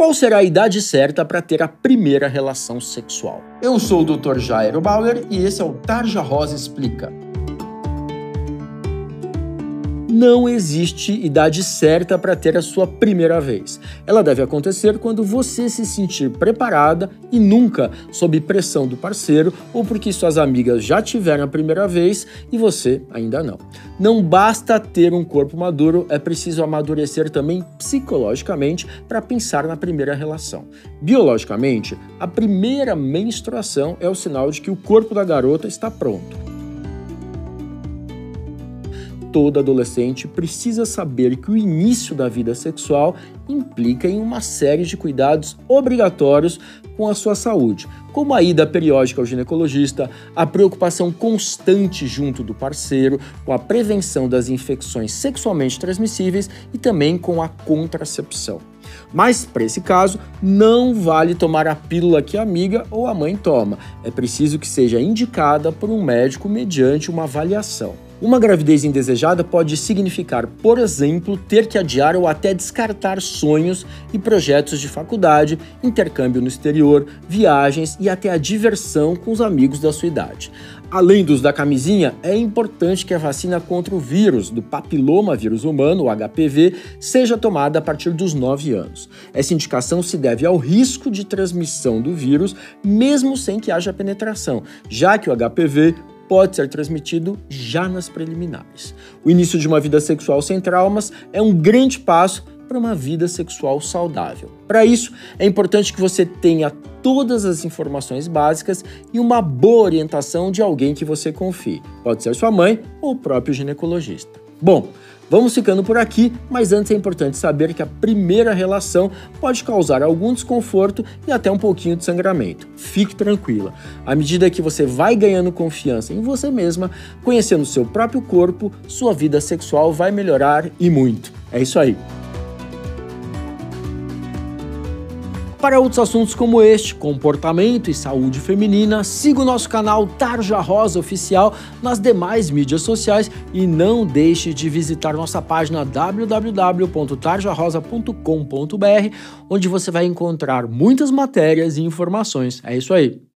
Qual será a idade certa para ter a primeira relação sexual? Eu sou o Dr. Jairo Bauer e esse é o Tarja Rosa Explica não existe idade certa para ter a sua primeira vez. Ela deve acontecer quando você se sentir preparada e nunca sob pressão do parceiro ou porque suas amigas já tiveram a primeira vez e você ainda não. Não basta ter um corpo maduro, é preciso amadurecer também psicologicamente para pensar na primeira relação. Biologicamente, a primeira menstruação é o sinal de que o corpo da garota está pronto todo adolescente precisa saber que o início da vida sexual implica em uma série de cuidados obrigatórios com a sua saúde, como a ida periódica ao ginecologista, a preocupação constante junto do parceiro, com a prevenção das infecções sexualmente transmissíveis e também com a contracepção. Mas, para esse caso, não vale tomar a pílula que a amiga ou a mãe toma. É preciso que seja indicada por um médico mediante uma avaliação. Uma gravidez indesejada pode significar, por exemplo, ter que adiar ou até descartar sonhos e projetos de faculdade, intercâmbio no exterior, viagens e até a diversão com os amigos da sua idade. Além dos da camisinha, é importante que a vacina contra o vírus do papiloma vírus humano, o HPV, seja tomada a partir dos 9 anos. Essa indicação se deve ao risco de transmissão do vírus, mesmo sem que haja penetração, já que o HPV pode ser transmitido já nas preliminares. O início de uma vida sexual sem traumas é um grande passo para uma vida sexual saudável. Para isso, é importante que você tenha todas as informações básicas e uma boa orientação de alguém que você confie. Pode ser sua mãe ou o próprio ginecologista. Bom, Vamos ficando por aqui, mas antes é importante saber que a primeira relação pode causar algum desconforto e até um pouquinho de sangramento. Fique tranquila. À medida que você vai ganhando confiança em você mesma, conhecendo seu próprio corpo, sua vida sexual vai melhorar e muito. É isso aí. Para outros assuntos como este, comportamento e saúde feminina, siga o nosso canal Tarja Rosa Oficial nas demais mídias sociais e não deixe de visitar nossa página www.tarjarosa.com.br, onde você vai encontrar muitas matérias e informações. É isso aí.